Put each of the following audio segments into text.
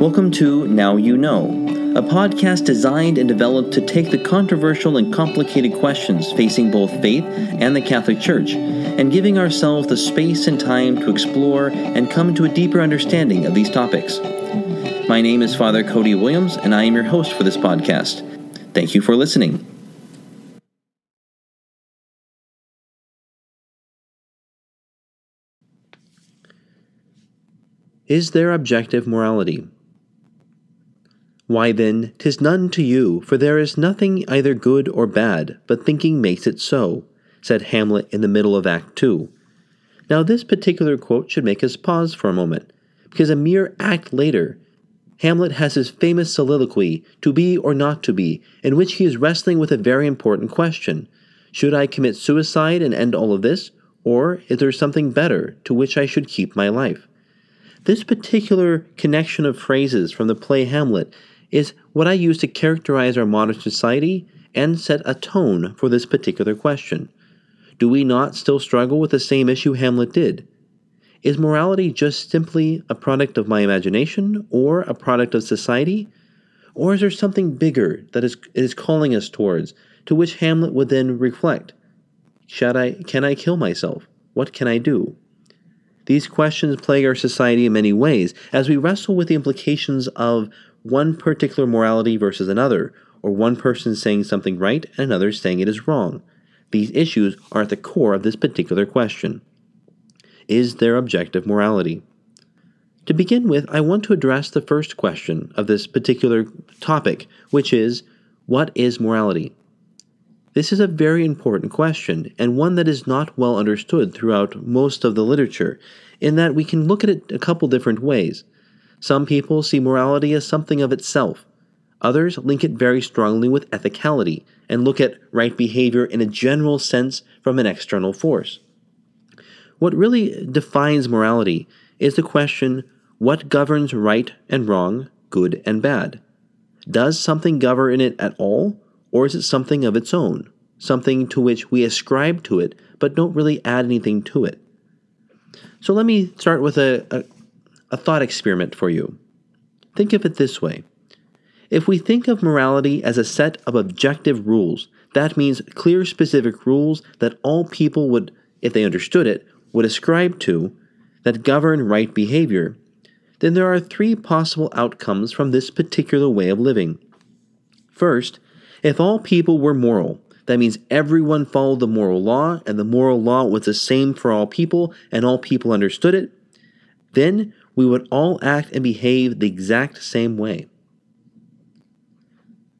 Welcome to Now You Know, a podcast designed and developed to take the controversial and complicated questions facing both faith and the Catholic Church, and giving ourselves the space and time to explore and come to a deeper understanding of these topics. My name is Father Cody Williams, and I am your host for this podcast. Thank you for listening. Is there objective morality? Why then, 'tis none to you, for there is nothing either good or bad, but thinking makes it so, said Hamlet in the middle of Act 2. Now, this particular quote should make us pause for a moment, because a mere act later, Hamlet has his famous soliloquy, To be or not to be, in which he is wrestling with a very important question Should I commit suicide and end all of this, or is there something better to which I should keep my life? This particular connection of phrases from the play Hamlet is what I use to characterize our modern society and set a tone for this particular question. Do we not still struggle with the same issue Hamlet did? Is morality just simply a product of my imagination or a product of society? Or is there something bigger that is, is calling us towards, to which Hamlet would then reflect? Should I, can I kill myself? What can I do? These questions plague our society in many ways as we wrestle with the implications of one particular morality versus another, or one person saying something right and another saying it is wrong. These issues are at the core of this particular question. Is there objective morality? To begin with, I want to address the first question of this particular topic, which is what is morality? This is a very important question, and one that is not well understood throughout most of the literature, in that we can look at it a couple different ways. Some people see morality as something of itself. Others link it very strongly with ethicality and look at right behavior in a general sense from an external force. What really defines morality is the question what governs right and wrong, good and bad? Does something govern it at all, or is it something of its own, something to which we ascribe to it but don't really add anything to it? So let me start with a, a, a thought experiment for you. Think of it this way. If we think of morality as a set of objective rules, that means clear, specific rules that all people would, if they understood it, would ascribe to, that govern right behavior, then there are three possible outcomes from this particular way of living. First, if all people were moral, that means everyone followed the moral law, and the moral law was the same for all people, and all people understood it, then we would all act and behave the exact same way.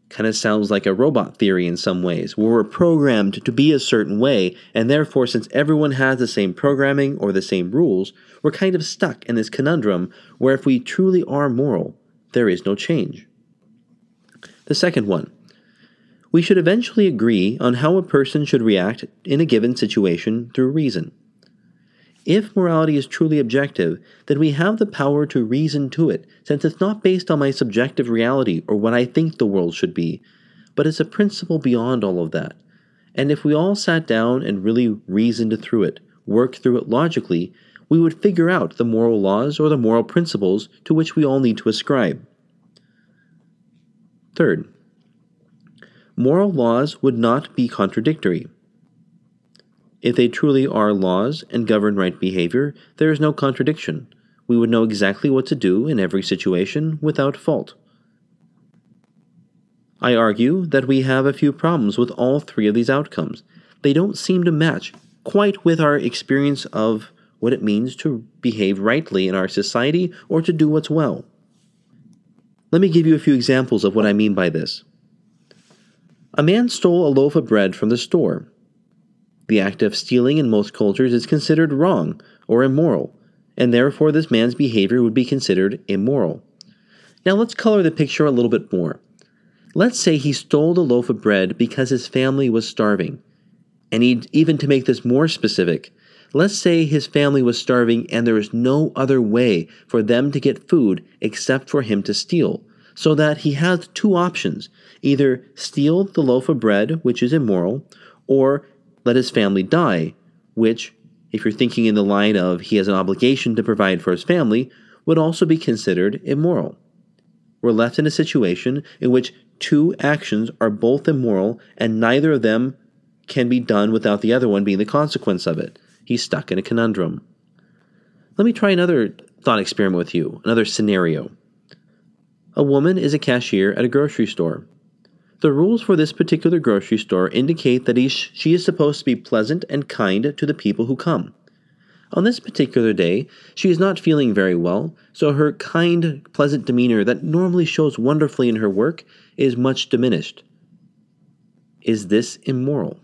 Kind of sounds like a robot theory in some ways, where we're programmed to be a certain way, and therefore, since everyone has the same programming or the same rules, we're kind of stuck in this conundrum where if we truly are moral, there is no change. The second one we should eventually agree on how a person should react in a given situation through reason. If morality is truly objective, then we have the power to reason to it, since it's not based on my subjective reality or what I think the world should be, but it's a principle beyond all of that. And if we all sat down and really reasoned through it, worked through it logically, we would figure out the moral laws or the moral principles to which we all need to ascribe. Third, moral laws would not be contradictory. If they truly are laws and govern right behavior, there is no contradiction. We would know exactly what to do in every situation without fault. I argue that we have a few problems with all three of these outcomes. They don't seem to match quite with our experience of what it means to behave rightly in our society or to do what's well. Let me give you a few examples of what I mean by this. A man stole a loaf of bread from the store. The act of stealing in most cultures is considered wrong or immoral, and therefore this man's behavior would be considered immoral. Now let's color the picture a little bit more. Let's say he stole the loaf of bread because his family was starving. And even to make this more specific, let's say his family was starving and there was no other way for them to get food except for him to steal. So that he has two options either steal the loaf of bread, which is immoral, or let his family die, which, if you're thinking in the line of he has an obligation to provide for his family, would also be considered immoral. We're left in a situation in which two actions are both immoral and neither of them can be done without the other one being the consequence of it. He's stuck in a conundrum. Let me try another thought experiment with you, another scenario. A woman is a cashier at a grocery store. The rules for this particular grocery store indicate that she is supposed to be pleasant and kind to the people who come. On this particular day, she is not feeling very well, so her kind, pleasant demeanor that normally shows wonderfully in her work is much diminished. Is this immoral?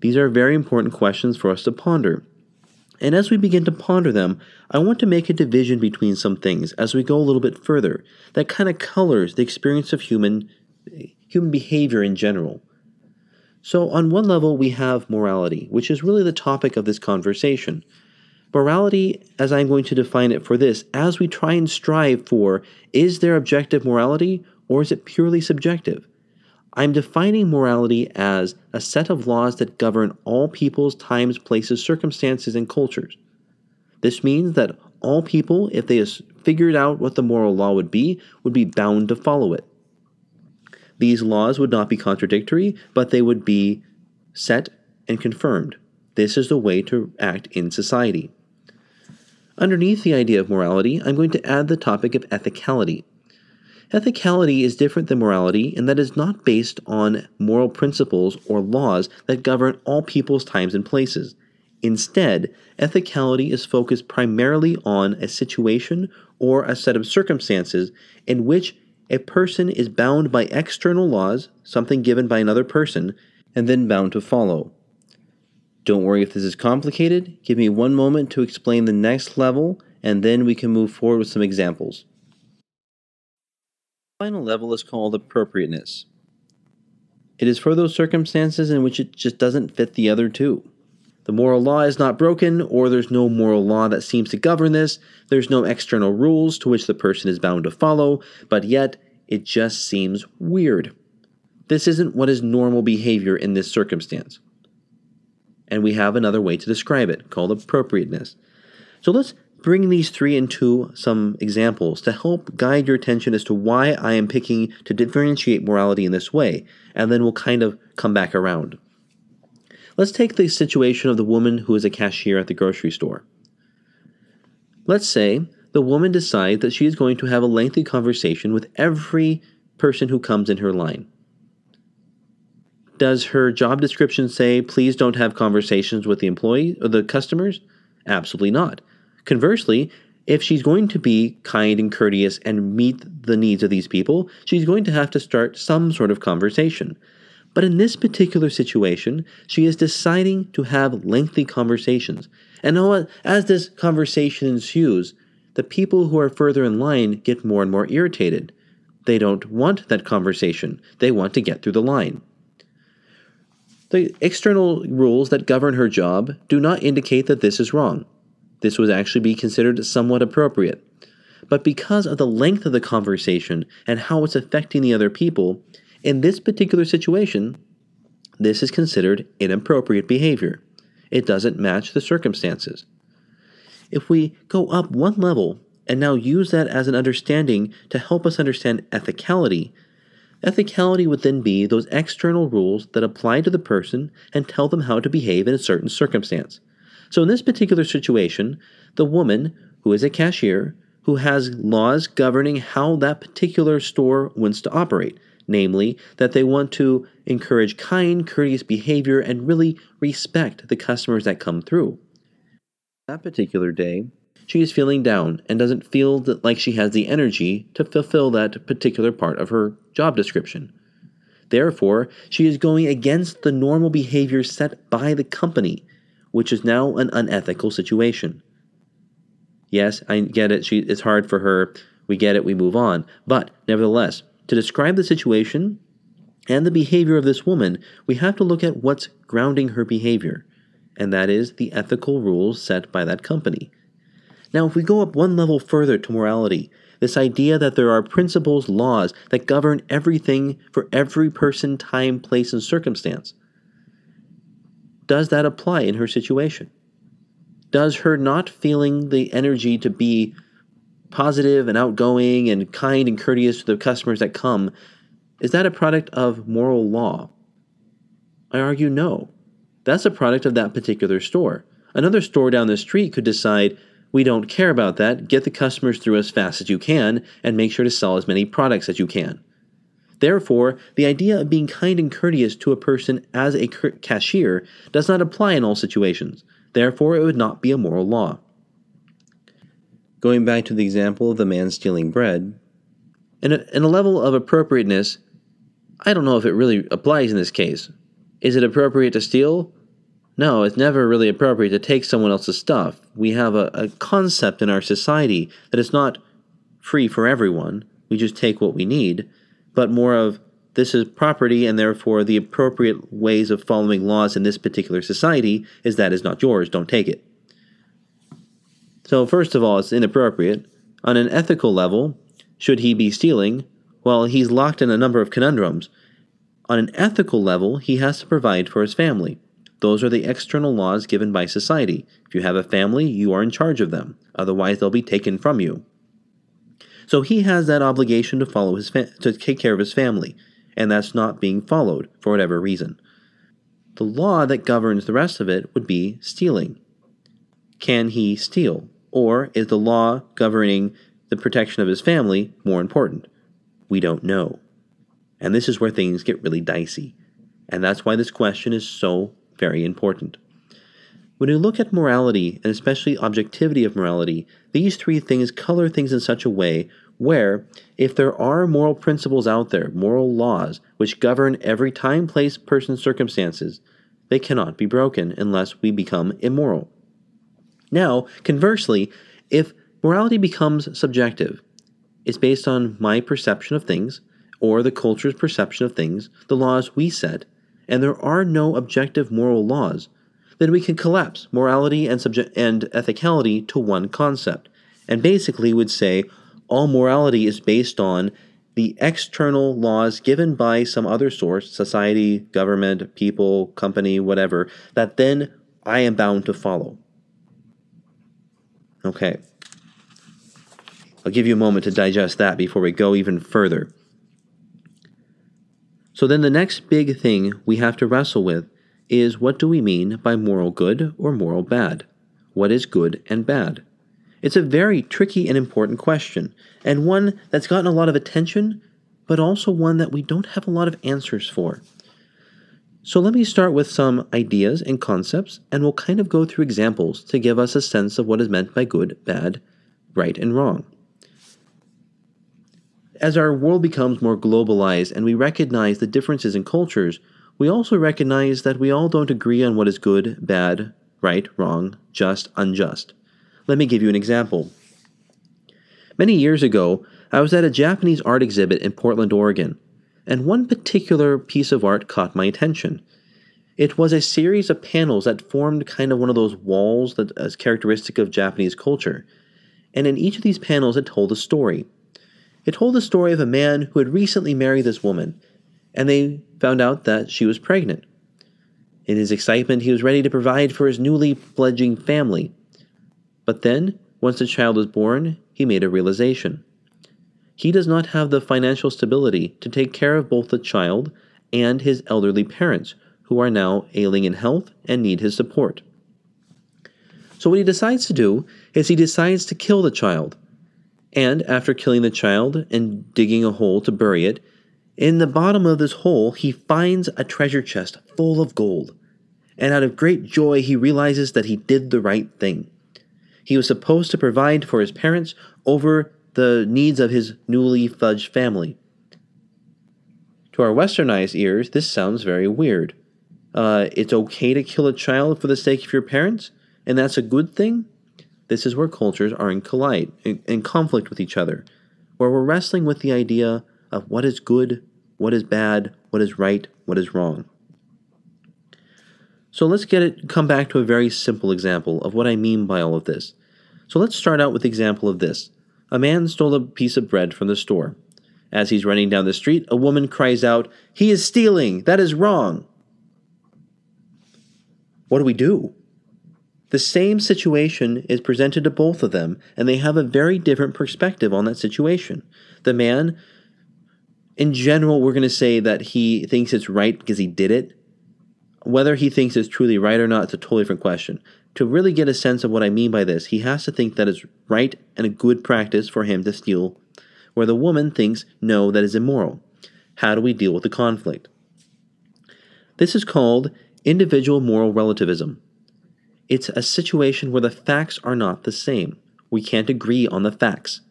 These are very important questions for us to ponder. And as we begin to ponder them, I want to make a division between some things as we go a little bit further that kind of colors the experience of human human behavior in general. So, on one level, we have morality, which is really the topic of this conversation. Morality, as I'm going to define it for this, as we try and strive for is there objective morality or is it purely subjective? I'm defining morality as a set of laws that govern all people's times, places, circumstances, and cultures. This means that all people, if they figured out what the moral law would be, would be bound to follow it. These laws would not be contradictory, but they would be set and confirmed. This is the way to act in society. Underneath the idea of morality, I'm going to add the topic of ethicality. Ethicality is different than morality in that it is not based on moral principles or laws that govern all people's times and places. Instead, ethicality is focused primarily on a situation or a set of circumstances in which a person is bound by external laws, something given by another person, and then bound to follow. Don't worry if this is complicated. Give me one moment to explain the next level, and then we can move forward with some examples. Final level is called appropriateness. It is for those circumstances in which it just doesn't fit the other two. The moral law is not broken, or there's no moral law that seems to govern this. There's no external rules to which the person is bound to follow, but yet it just seems weird. This isn't what is normal behavior in this circumstance. And we have another way to describe it called appropriateness. So let's bring these three into some examples to help guide your attention as to why I am picking to differentiate morality in this way, and then we'll kind of come back around. Let's take the situation of the woman who is a cashier at the grocery store. Let's say the woman decides that she is going to have a lengthy conversation with every person who comes in her line. Does her job description say, please don't have conversations with the employee or the customers? Absolutely not. Conversely, if she's going to be kind and courteous and meet the needs of these people, she's going to have to start some sort of conversation. But in this particular situation, she is deciding to have lengthy conversations. And as this conversation ensues, the people who are further in line get more and more irritated. They don't want that conversation, they want to get through the line. The external rules that govern her job do not indicate that this is wrong. This would actually be considered somewhat appropriate. But because of the length of the conversation and how it's affecting the other people, in this particular situation, this is considered inappropriate behavior. It doesn't match the circumstances. If we go up one level and now use that as an understanding to help us understand ethicality, ethicality would then be those external rules that apply to the person and tell them how to behave in a certain circumstance. So, in this particular situation, the woman, who is a cashier, who has laws governing how that particular store wants to operate, namely, that they want to encourage kind, courteous behavior and really respect the customers that come through. That particular day, she is feeling down and doesn't feel that, like she has the energy to fulfill that particular part of her job description. Therefore, she is going against the normal behavior set by the company, which is now an unethical situation. Yes, I get it. She, it's hard for her. We get it. We move on. But nevertheless, to describe the situation and the behavior of this woman, we have to look at what's grounding her behavior, and that is the ethical rules set by that company. Now, if we go up one level further to morality, this idea that there are principles, laws that govern everything for every person, time, place, and circumstance, does that apply in her situation? Does her not feeling the energy to be positive and outgoing and kind and courteous to the customers that come, is that a product of moral law? I argue no. That's a product of that particular store. Another store down the street could decide, we don't care about that, get the customers through as fast as you can, and make sure to sell as many products as you can. Therefore, the idea of being kind and courteous to a person as a cashier does not apply in all situations. Therefore, it would not be a moral law. Going back to the example of the man stealing bread, in a, in a level of appropriateness, I don't know if it really applies in this case. Is it appropriate to steal? No, it's never really appropriate to take someone else's stuff. We have a, a concept in our society that it's not free for everyone. We just take what we need but more of this is property, and therefore the appropriate ways of following laws in this particular society is that is not yours, don't take it. So, first of all, it's inappropriate. On an ethical level, should he be stealing? Well, he's locked in a number of conundrums. On an ethical level, he has to provide for his family. Those are the external laws given by society. If you have a family, you are in charge of them. Otherwise, they'll be taken from you. So he has that obligation to follow his fa- to take care of his family, and that's not being followed for whatever reason. The law that governs the rest of it would be stealing. Can he steal? Or is the law governing the protection of his family more important? We don't know. And this is where things get really dicey. And that's why this question is so very important. When we look at morality, and especially objectivity of morality, these three things color things in such a way where, if there are moral principles out there, moral laws, which govern every time, place, person, circumstances, they cannot be broken unless we become immoral. Now, conversely, if morality becomes subjective, it's based on my perception of things, or the culture's perception of things, the laws we set, and there are no objective moral laws, then we can collapse morality and, subje- and ethicality to one concept, and basically would say all morality is based on the external laws given by some other source, society, government, people, company, whatever, that then I am bound to follow. Okay. I'll give you a moment to digest that before we go even further. So, then the next big thing we have to wrestle with is what do we mean by moral good or moral bad? What is good and bad? It's a very tricky and important question, and one that's gotten a lot of attention, but also one that we don't have a lot of answers for. So let me start with some ideas and concepts, and we'll kind of go through examples to give us a sense of what is meant by good, bad, right, and wrong. As our world becomes more globalized and we recognize the differences in cultures, we also recognize that we all don't agree on what is good, bad, right, wrong, just, unjust. Let me give you an example. Many years ago, I was at a Japanese art exhibit in Portland, Oregon, and one particular piece of art caught my attention. It was a series of panels that formed kind of one of those walls that is characteristic of Japanese culture. And in each of these panels, it told a story. It told the story of a man who had recently married this woman, and they found out that she was pregnant. In his excitement, he was ready to provide for his newly fledging family. But then, once the child was born, he made a realization. He does not have the financial stability to take care of both the child and his elderly parents, who are now ailing in health and need his support. So, what he decides to do is he decides to kill the child. And after killing the child and digging a hole to bury it, in the bottom of this hole, he finds a treasure chest full of gold. And out of great joy, he realizes that he did the right thing. He was supposed to provide for his parents over the needs of his newly fudged family. To our westernized ears, this sounds very weird. Uh, it's okay to kill a child for the sake of your parents, and that's a good thing? This is where cultures are in collide, in, in conflict with each other, where we're wrestling with the idea of what is good, what is bad, what is right, what is wrong. So let's get it come back to a very simple example of what I mean by all of this. So let's start out with the example of this. A man stole a piece of bread from the store. As he's running down the street, a woman cries out, He is stealing! That is wrong! What do we do? The same situation is presented to both of them, and they have a very different perspective on that situation. The man, in general, we're going to say that he thinks it's right because he did it. Whether he thinks it's truly right or not, it's a totally different question. To really get a sense of what I mean by this, he has to think that it's right and a good practice for him to steal, where the woman thinks, no, that is immoral. How do we deal with the conflict? This is called individual moral relativism. It's a situation where the facts are not the same. We can't agree on the facts.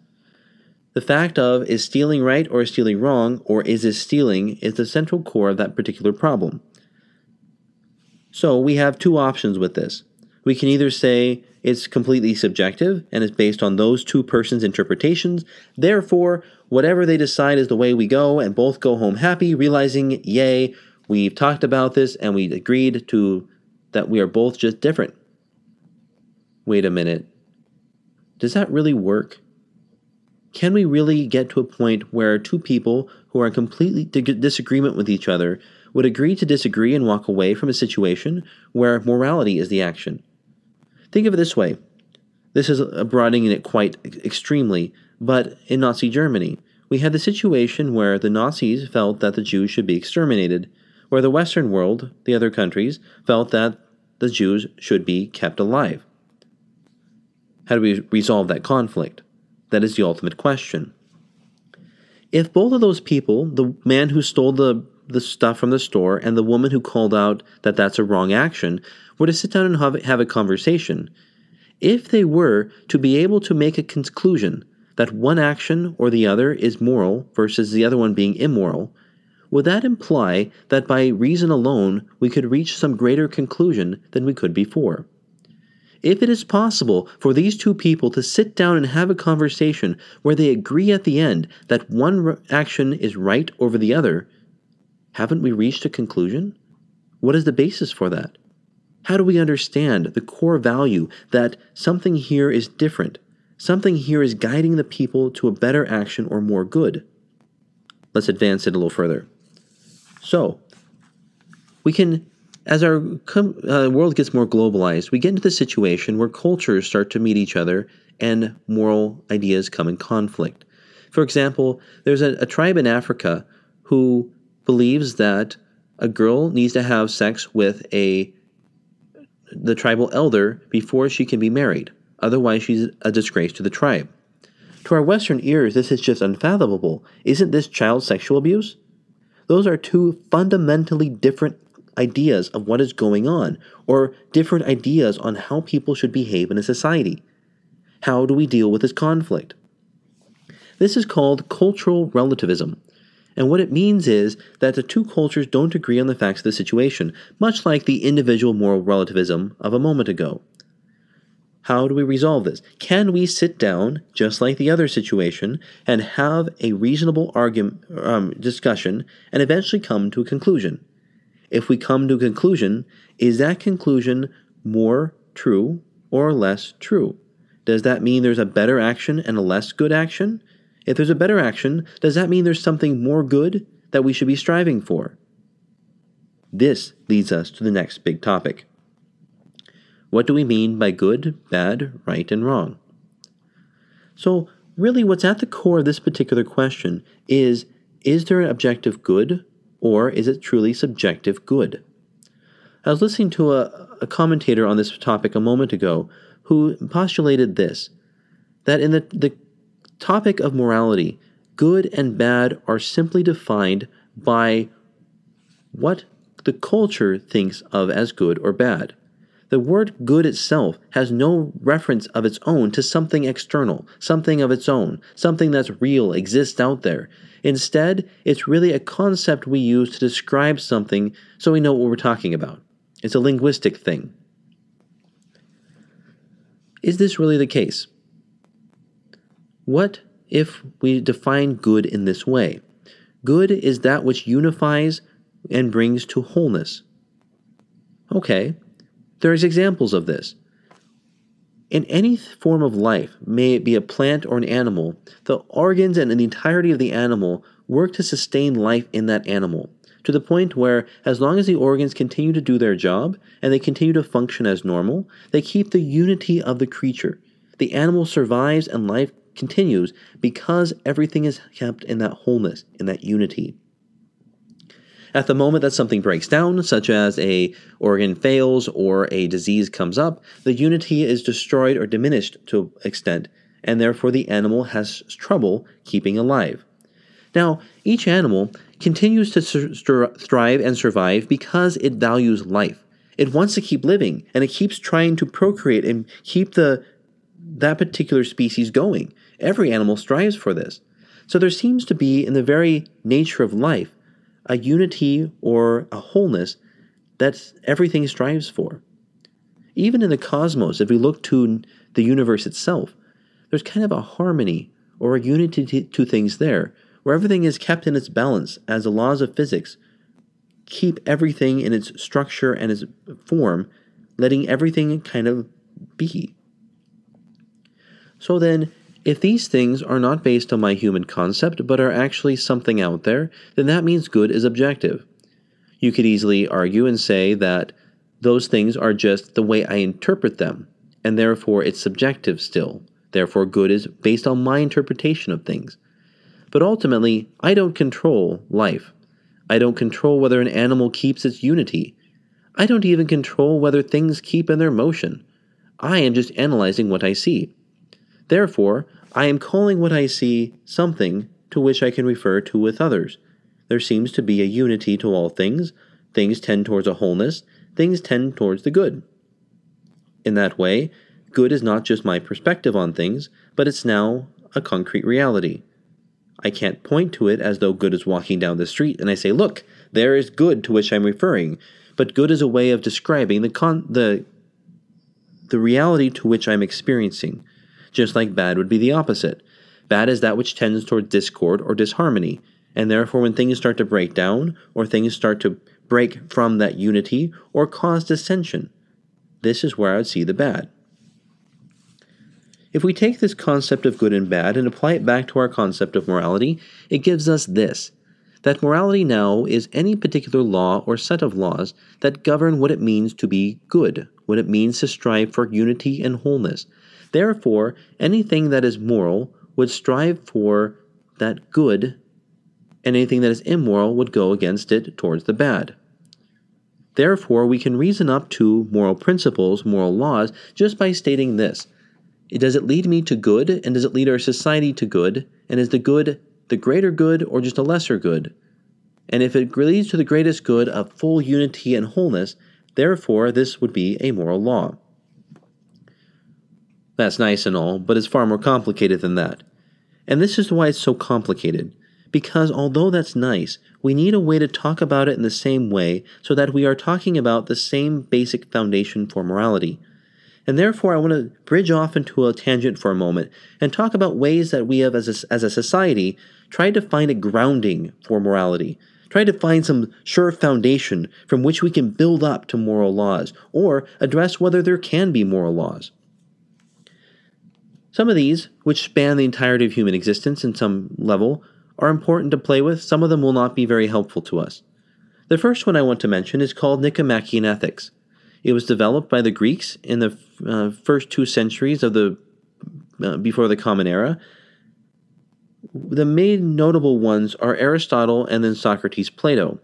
The fact of is stealing right or is stealing wrong, or is this stealing, is the central core of that particular problem. So we have two options with this. We can either say it's completely subjective and is based on those two persons' interpretations, therefore, whatever they decide is the way we go, and both go home happy, realizing, yay, we've talked about this and we agreed to that we are both just different wait a minute, does that really work? Can we really get to a point where two people who are in complete disagreement with each other would agree to disagree and walk away from a situation where morality is the action? Think of it this way. This is uh, broadening it quite extremely, but in Nazi Germany, we had the situation where the Nazis felt that the Jews should be exterminated, where the Western world, the other countries, felt that the Jews should be kept alive. How do we resolve that conflict? That is the ultimate question. If both of those people, the man who stole the, the stuff from the store and the woman who called out that that's a wrong action, were to sit down and have, have a conversation, if they were to be able to make a conclusion that one action or the other is moral versus the other one being immoral, would that imply that by reason alone we could reach some greater conclusion than we could before? If it is possible for these two people to sit down and have a conversation where they agree at the end that one action is right over the other, haven't we reached a conclusion? What is the basis for that? How do we understand the core value that something here is different? Something here is guiding the people to a better action or more good. Let's advance it a little further. So, we can as our com- uh, world gets more globalized, we get into the situation where cultures start to meet each other and moral ideas come in conflict. For example, there's a, a tribe in Africa who believes that a girl needs to have sex with a the tribal elder before she can be married. Otherwise, she's a disgrace to the tribe. To our Western ears, this is just unfathomable. Isn't this child sexual abuse? Those are two fundamentally different ideas of what is going on, or different ideas on how people should behave in a society. How do we deal with this conflict? This is called cultural relativism. And what it means is that the two cultures don't agree on the facts of the situation, much like the individual moral relativism of a moment ago. How do we resolve this? Can we sit down, just like the other situation, and have a reasonable argument, um, discussion and eventually come to a conclusion? If we come to a conclusion, is that conclusion more true or less true? Does that mean there's a better action and a less good action? If there's a better action, does that mean there's something more good that we should be striving for? This leads us to the next big topic. What do we mean by good, bad, right, and wrong? So, really, what's at the core of this particular question is is there an objective good or is it truly subjective good? I was listening to a, a commentator on this topic a moment ago who postulated this that in the, the topic of morality, good and bad are simply defined by what the culture thinks of as good or bad. The word good itself has no reference of its own to something external, something of its own, something that's real, exists out there. Instead, it's really a concept we use to describe something so we know what we're talking about. It's a linguistic thing. Is this really the case? What if we define good in this way? Good is that which unifies and brings to wholeness. Okay, there's examples of this. In any form of life, may it be a plant or an animal, the organs and the entirety of the animal work to sustain life in that animal, to the point where, as long as the organs continue to do their job and they continue to function as normal, they keep the unity of the creature. The animal survives and life continues because everything is kept in that wholeness, in that unity. At the moment that something breaks down, such as a organ fails or a disease comes up, the unity is destroyed or diminished to extent, and therefore the animal has trouble keeping alive. Now, each animal continues to thrive and survive because it values life. It wants to keep living, and it keeps trying to procreate and keep the that particular species going. Every animal strives for this. So there seems to be in the very nature of life a unity or a wholeness that everything strives for. Even in the cosmos, if we look to the universe itself, there's kind of a harmony or a unity to things there, where everything is kept in its balance as the laws of physics keep everything in its structure and its form, letting everything kind of be. So then, if these things are not based on my human concept, but are actually something out there, then that means good is objective. You could easily argue and say that those things are just the way I interpret them, and therefore it's subjective still. Therefore, good is based on my interpretation of things. But ultimately, I don't control life. I don't control whether an animal keeps its unity. I don't even control whether things keep in their motion. I am just analyzing what I see. Therefore, I am calling what I see something to which I can refer to with others. There seems to be a unity to all things. Things tend towards a wholeness, things tend towards the good. In that way, good is not just my perspective on things, but it's now a concrete reality. I can't point to it as though good is walking down the street and I say, look, there is good to which I'm referring. But good is a way of describing the, con- the, the reality to which I'm experiencing just like bad would be the opposite. Bad is that which tends toward discord or disharmony, and therefore when things start to break down, or things start to break from that unity, or cause dissension, this is where I would see the bad. If we take this concept of good and bad and apply it back to our concept of morality, it gives us this that morality now is any particular law or set of laws that govern what it means to be good, what it means to strive for unity and wholeness, Therefore, anything that is moral would strive for that good, and anything that is immoral would go against it towards the bad. Therefore, we can reason up to moral principles, moral laws, just by stating this. Does it lead me to good, and does it lead our society to good? And is the good the greater good or just a lesser good? And if it leads to the greatest good of full unity and wholeness, therefore this would be a moral law. That's nice and all, but it's far more complicated than that. And this is why it's so complicated. Because although that's nice, we need a way to talk about it in the same way so that we are talking about the same basic foundation for morality. And therefore, I want to bridge off into a tangent for a moment and talk about ways that we have, as a, as a society, tried to find a grounding for morality, tried to find some sure foundation from which we can build up to moral laws, or address whether there can be moral laws. Some of these, which span the entirety of human existence in some level, are important to play with, some of them will not be very helpful to us. The first one I want to mention is called Nicomachean Ethics. It was developed by the Greeks in the uh, first two centuries of the uh, before the Common Era. The main notable ones are Aristotle and then Socrates Plato.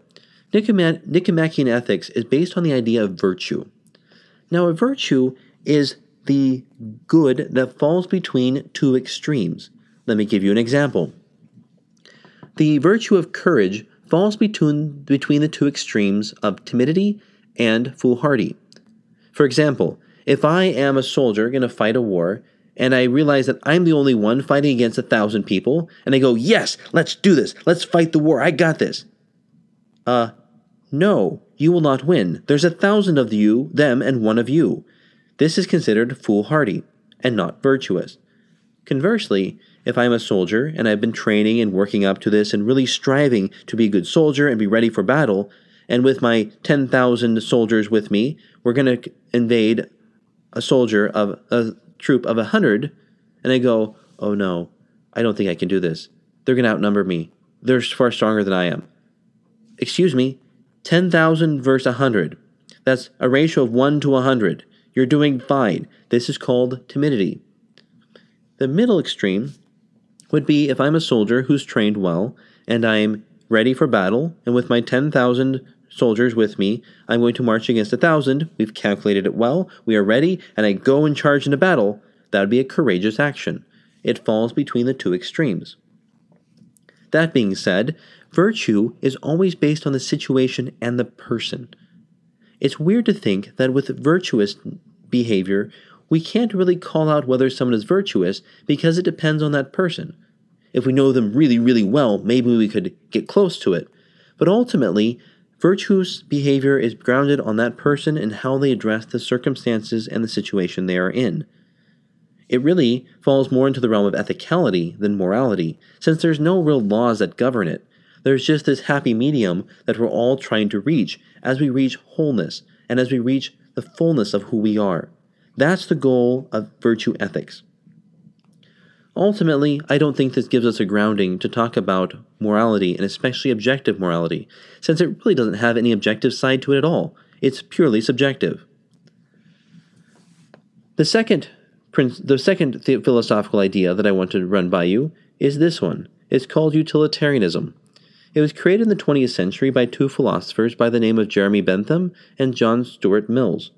Nicomachean Ethics is based on the idea of virtue. Now, a virtue is the good that falls between two extremes. Let me give you an example. The virtue of courage falls between, between the two extremes of timidity and foolhardy. For example, if I am a soldier going to fight a war, and I realize that I'm the only one fighting against a thousand people, and I go, yes, let's do this, let's fight the war, I got this. Uh, no, you will not win. There's a thousand of you, them, and one of you. This is considered foolhardy and not virtuous. Conversely, if I'm a soldier and I've been training and working up to this and really striving to be a good soldier and be ready for battle, and with my 10,000 soldiers with me, we're going to invade a soldier of a troop of 100, and I go, oh no, I don't think I can do this. They're going to outnumber me. They're far stronger than I am. excuse me, 10,000 versus 100. That's a ratio of 1 to 100. You're doing fine. This is called timidity. The middle extreme would be if I'm a soldier who's trained well and I'm ready for battle, and with my 10,000 soldiers with me, I'm going to march against a 1,000. We've calculated it well, we are ready, and I go and charge into battle. That would be a courageous action. It falls between the two extremes. That being said, virtue is always based on the situation and the person. It's weird to think that with virtuous behavior, we can't really call out whether someone is virtuous because it depends on that person. If we know them really, really well, maybe we could get close to it. But ultimately, virtuous behavior is grounded on that person and how they address the circumstances and the situation they are in. It really falls more into the realm of ethicality than morality, since there's no real laws that govern it. There's just this happy medium that we're all trying to reach as we reach wholeness and as we reach the fullness of who we are. That's the goal of virtue ethics. Ultimately, I don't think this gives us a grounding to talk about morality and especially objective morality, since it really doesn't have any objective side to it at all. It's purely subjective. The second, the second philosophical idea that I want to run by you is this one. It's called utilitarianism. It was created in the 20th century by two philosophers by the name of Jeremy Bentham and John Stuart Mills.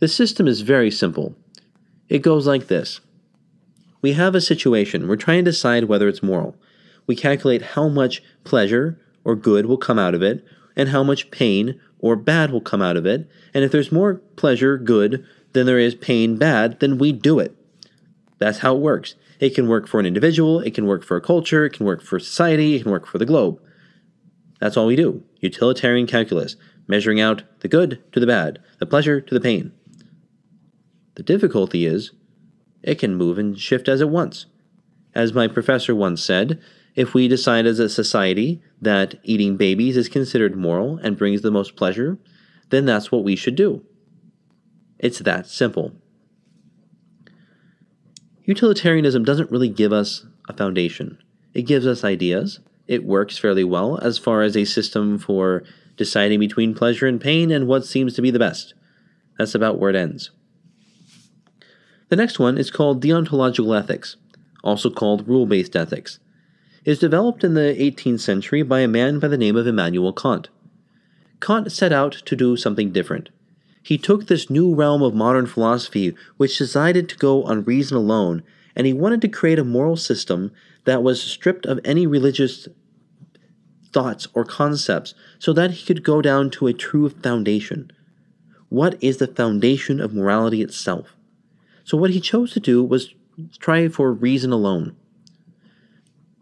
The system is very simple. It goes like this We have a situation, we're trying to decide whether it's moral. We calculate how much pleasure or good will come out of it, and how much pain or bad will come out of it, and if there's more pleasure, good, than there is pain, bad, then we do it. That's how it works. It can work for an individual, it can work for a culture, it can work for society, it can work for the globe. That's all we do. Utilitarian calculus, measuring out the good to the bad, the pleasure to the pain. The difficulty is, it can move and shift as it wants. As my professor once said, if we decide as a society that eating babies is considered moral and brings the most pleasure, then that's what we should do. It's that simple. Utilitarianism doesn't really give us a foundation. It gives us ideas, it works fairly well as far as a system for deciding between pleasure and pain and what seems to be the best. That's about where it ends. The next one is called deontological ethics, also called rule based ethics. It was developed in the 18th century by a man by the name of Immanuel Kant. Kant set out to do something different. He took this new realm of modern philosophy, which decided to go on reason alone, and he wanted to create a moral system that was stripped of any religious thoughts or concepts so that he could go down to a true foundation. What is the foundation of morality itself? So, what he chose to do was try for reason alone.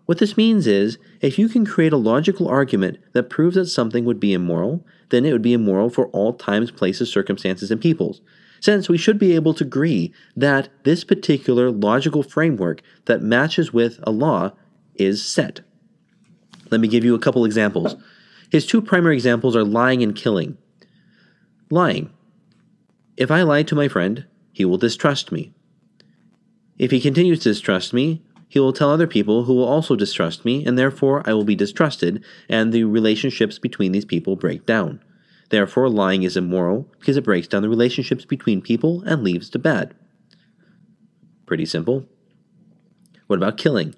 What this means is, if you can create a logical argument that proves that something would be immoral, then it would be immoral for all times, places, circumstances, and peoples since we should be able to agree that this particular logical framework that matches with a law is set. Let me give you a couple examples. His two primary examples are lying and killing. Lying. If I lie to my friend, he will distrust me. If he continues to distrust me, he will tell other people who will also distrust me, and therefore I will be distrusted, and the relationships between these people break down. Therefore, lying is immoral because it breaks down the relationships between people and leads to bad. Pretty simple. What about killing?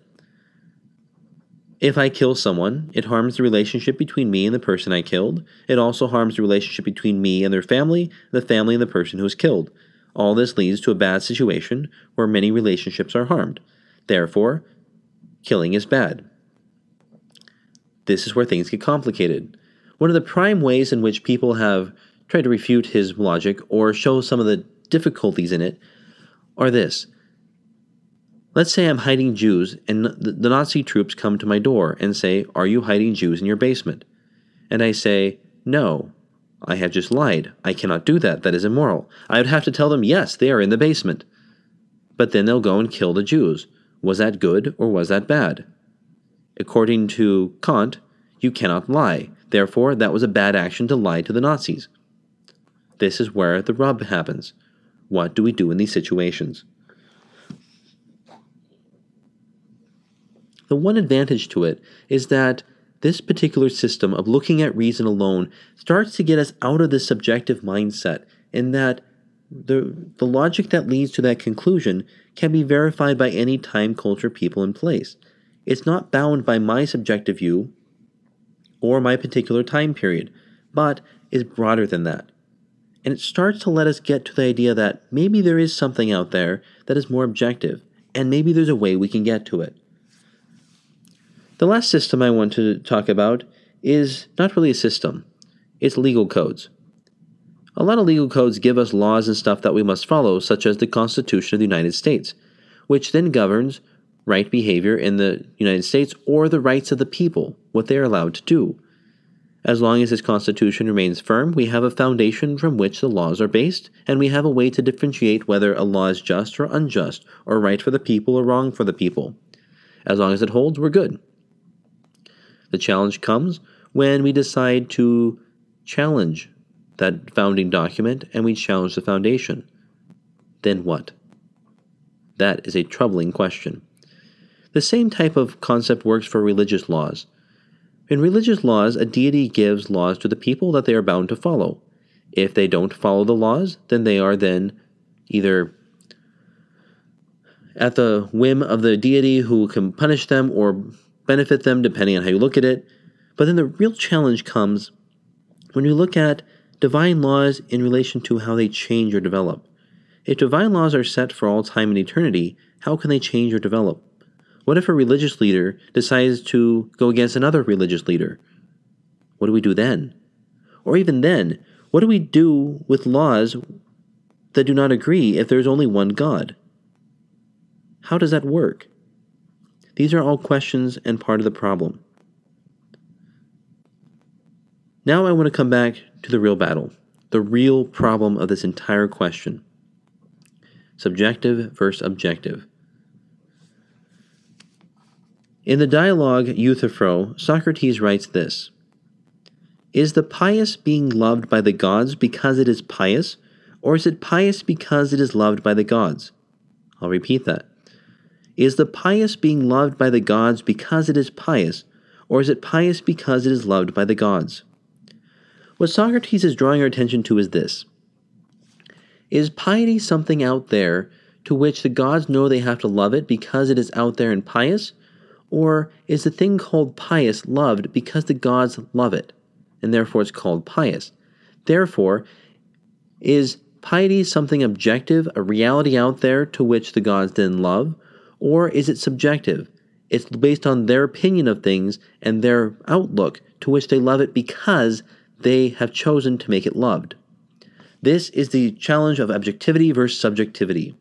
If I kill someone, it harms the relationship between me and the person I killed. It also harms the relationship between me and their family, the family and the person who was killed. All this leads to a bad situation where many relationships are harmed. Therefore, killing is bad. This is where things get complicated. One of the prime ways in which people have tried to refute his logic or show some of the difficulties in it are this. Let's say I'm hiding Jews and the Nazi troops come to my door and say, Are you hiding Jews in your basement? And I say, No, I have just lied. I cannot do that. That is immoral. I would have to tell them, Yes, they are in the basement. But then they'll go and kill the Jews. Was that good or was that bad? According to Kant, you cannot lie. Therefore, that was a bad action to lie to the Nazis. This is where the rub happens. What do we do in these situations? The one advantage to it is that this particular system of looking at reason alone starts to get us out of this subjective mindset, in that the, the logic that leads to that conclusion can be verified by any time, culture, people, and place. It's not bound by my subjective view or my particular time period, but is broader than that. And it starts to let us get to the idea that maybe there is something out there that is more objective, and maybe there's a way we can get to it. The last system I want to talk about is not really a system, it's legal codes. A lot of legal codes give us laws and stuff that we must follow, such as the Constitution of the United States, which then governs right behavior in the United States or the rights of the people, what they are allowed to do. As long as this Constitution remains firm, we have a foundation from which the laws are based, and we have a way to differentiate whether a law is just or unjust, or right for the people or wrong for the people. As long as it holds, we're good. The challenge comes when we decide to challenge that founding document and we challenge the foundation. Then what? That is a troubling question. The same type of concept works for religious laws. In religious laws, a deity gives laws to the people that they are bound to follow. If they don't follow the laws, then they are then either at the whim of the deity who can punish them or benefit them depending on how you look at it. But then the real challenge comes when you look at divine laws in relation to how they change or develop. If divine laws are set for all time and eternity, how can they change or develop? What if a religious leader decides to go against another religious leader? What do we do then? Or even then, what do we do with laws that do not agree if there's only one God? How does that work? These are all questions and part of the problem. Now I want to come back to the real battle, the real problem of this entire question subjective versus objective. In the dialogue Euthyphro, Socrates writes this Is the pious being loved by the gods because it is pious, or is it pious because it is loved by the gods? I'll repeat that. Is the pious being loved by the gods because it is pious, or is it pious because it is loved by the gods? What Socrates is drawing our attention to is this Is piety something out there to which the gods know they have to love it because it is out there and pious? Or is the thing called pious loved because the gods love it, and therefore it's called pious? Therefore, is piety something objective, a reality out there to which the gods then love? Or is it subjective? It's based on their opinion of things and their outlook to which they love it because they have chosen to make it loved. This is the challenge of objectivity versus subjectivity.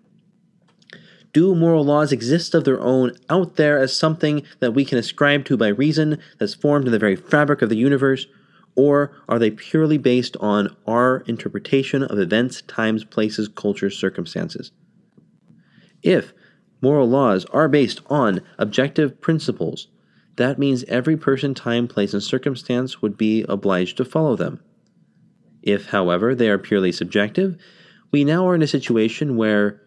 Do moral laws exist of their own out there as something that we can ascribe to by reason that's formed in the very fabric of the universe? Or are they purely based on our interpretation of events, times, places, cultures, circumstances? If moral laws are based on objective principles, that means every person, time, place, and circumstance would be obliged to follow them. If, however, they are purely subjective, we now are in a situation where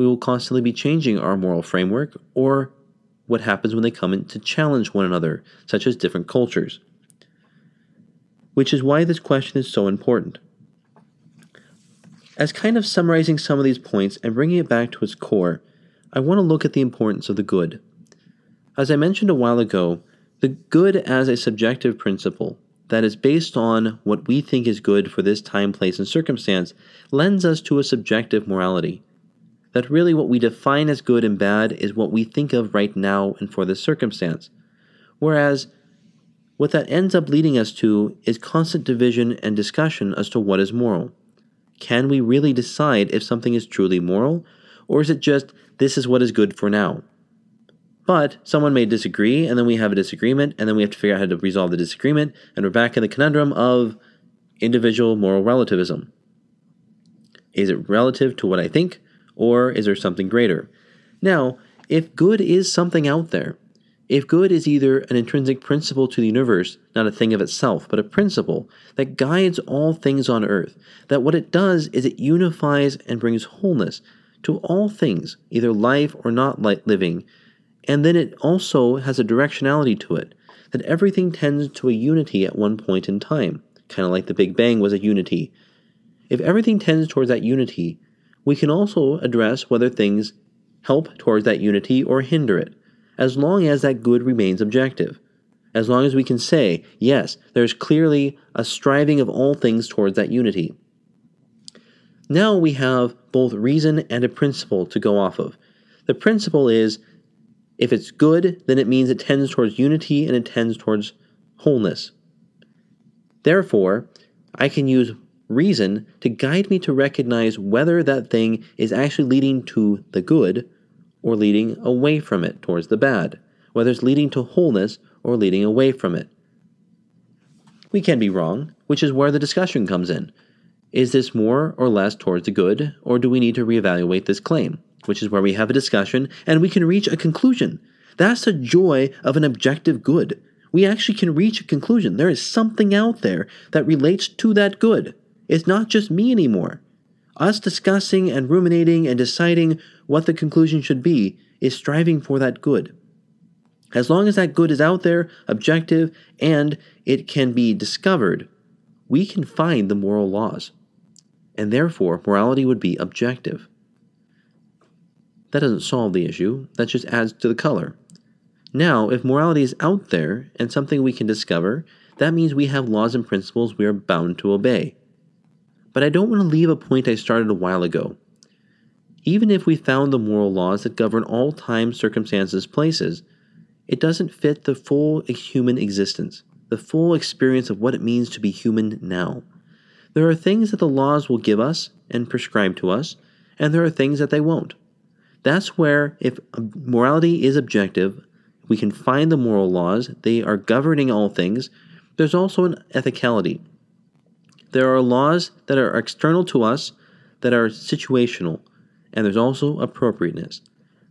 we will constantly be changing our moral framework or what happens when they come in to challenge one another, such as different cultures. Which is why this question is so important. As kind of summarizing some of these points and bringing it back to its core, I want to look at the importance of the good. As I mentioned a while ago, the good as a subjective principle that is based on what we think is good for this time, place, and circumstance lends us to a subjective morality. That really what we define as good and bad is what we think of right now and for this circumstance. Whereas what that ends up leading us to is constant division and discussion as to what is moral. Can we really decide if something is truly moral, or is it just this is what is good for now? But someone may disagree, and then we have a disagreement, and then we have to figure out how to resolve the disagreement, and we're back in the conundrum of individual moral relativism. Is it relative to what I think, or is there something greater? Now, if good is something out there, if good is either an intrinsic principle to the universe, not a thing of itself, but a principle that guides all things on earth, that what it does is it unifies and brings wholeness to all things, either life or not living, and then it also has a directionality to it that everything tends to a unity at one point in time, kind of like the Big Bang was a unity. If everything tends towards that unity, we can also address whether things help towards that unity or hinder it, as long as that good remains objective. As long as we can say, yes, there's clearly a striving of all things towards that unity. Now we have both reason and a principle to go off of. The principle is if it's good, then it means it tends towards unity and it tends towards wholeness. Therefore, I can use reason to guide me to recognize whether that thing is actually leading to the good or leading away from it towards the bad, whether it's leading to wholeness or leading away from it. We can be wrong, which is where the discussion comes in. Is this more or less towards the good, or do we need to reevaluate this claim? Which is where we have a discussion and we can reach a conclusion. That's the joy of an objective good. We actually can reach a conclusion. There is something out there that relates to that good. It's not just me anymore. Us discussing and ruminating and deciding what the conclusion should be is striving for that good. As long as that good is out there, objective, and it can be discovered, we can find the moral laws. And therefore, morality would be objective. That doesn't solve the issue, that just adds to the color. Now, if morality is out there and something we can discover, that means we have laws and principles we are bound to obey. But I don't want to leave a point I started a while ago. Even if we found the moral laws that govern all time, circumstances, places, it doesn't fit the full human existence, the full experience of what it means to be human now. There are things that the laws will give us and prescribe to us, and there are things that they won't. That's where, if um, morality is objective, we can find the moral laws, they are governing all things. There's also an ethicality. There are laws that are external to us that are situational, and there's also appropriateness.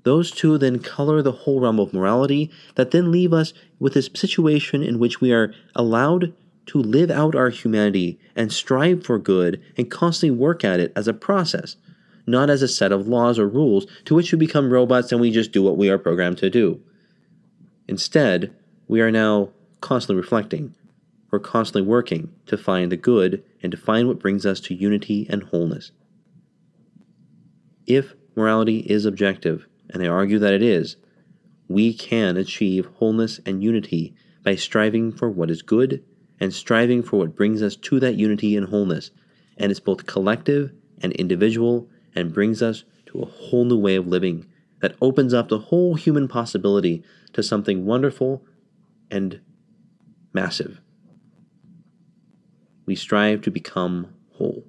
Those two then color the whole realm of morality that then leave us with this situation in which we are allowed to live out our humanity and strive for good and constantly work at it as a process, not as a set of laws or rules to which we become robots and we just do what we are programmed to do. Instead, we are now constantly reflecting. We're constantly working to find the good and to find what brings us to unity and wholeness. If morality is objective, and I argue that it is, we can achieve wholeness and unity by striving for what is good and striving for what brings us to that unity and wholeness. And it's both collective and individual and brings us to a whole new way of living that opens up the whole human possibility to something wonderful and massive. We strive to become whole.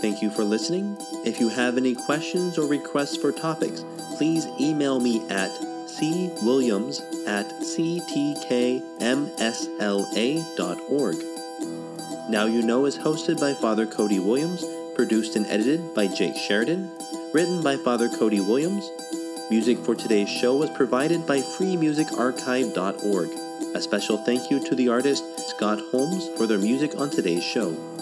Thank you for listening. If you have any questions or requests for topics, please email me at cwilliams at ctkmsla.org. Now You Know is hosted by Father Cody Williams, produced and edited by Jake Sheridan, written by Father Cody Williams. Music for today's show was provided by freemusicarchive.org. A special thank you to the artist Scott Holmes for their music on today's show.